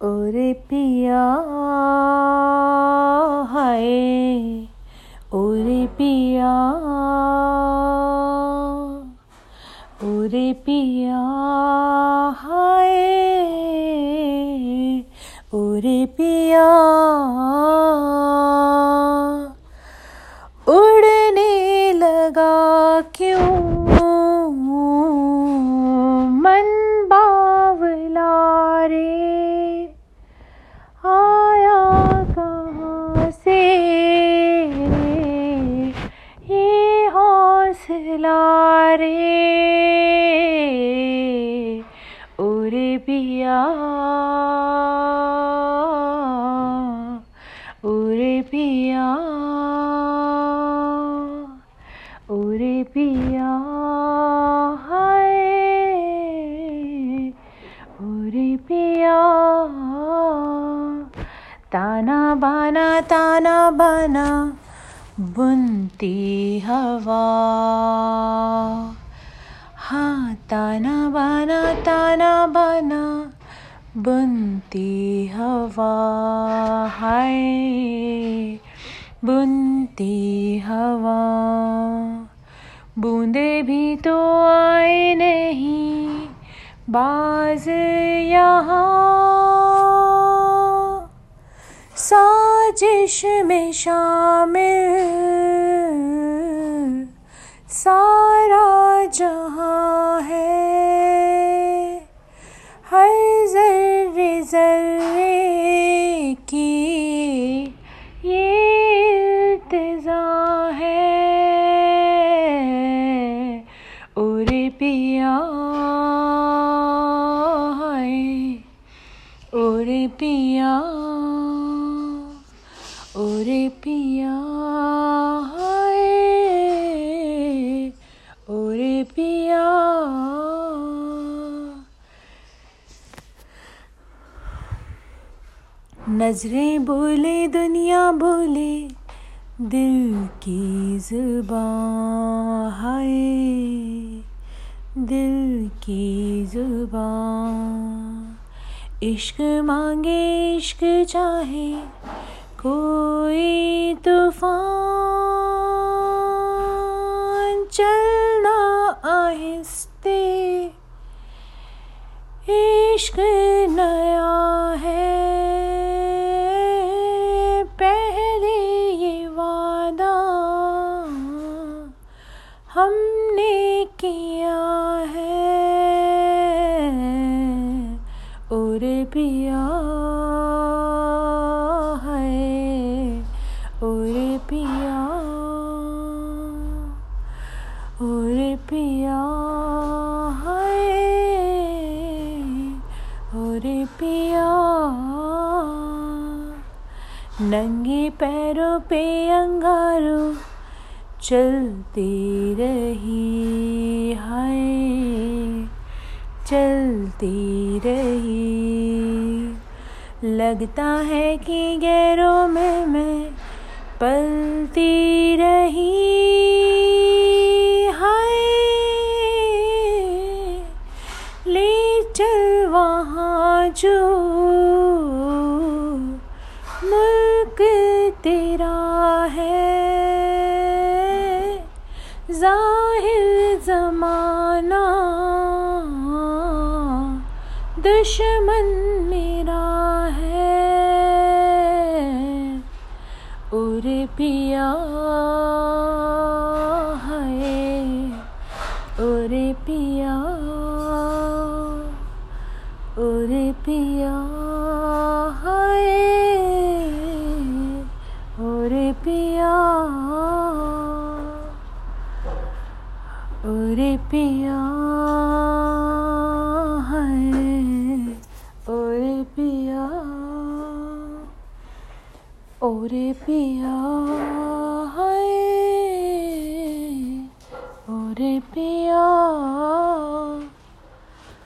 ओरे पिया हाय ओरे पिया ओरे पिया हाय ओरे पिया उड़ने लगा क्यों? हौसला रे ओरे पिया ओरे पिया ओरे पिया, हाय ओरे पिया। ताना बाना ताना बाना बुनती हवा। हाँ ताना बाना ताना बाना, बुनती हवा। हाय, बुनती हवा। बूंदे भी तो आए नहीं, बाज यहाँ साजिश में शामिल। सारा जहाँ है, हर जर्रे जर्रे की ये इल्तिजा है। ओरे पिया हाय ओरे पिया ओरे पिया हाय ओरे पिया। नज़रें बोले, दुनिया बोले, दिल की ज़ुबान हाय दिल की ज़ुबान। इश्क मांगे, इश्क चाहे कोई तूफ़ान चलना आहिस्ते। इश्क नया है। पहले ये वादा हमने किया है, और पिया पिया है और पिया नंगे पैरों पे अंगारों चलती रही हाय चलती रही। लगता है कि ज़ाहिर जमाना दुश्मन मेरा है। और पिया है और पिया और पिया। पिया है ओरे पिया और पिया है ओरे पिया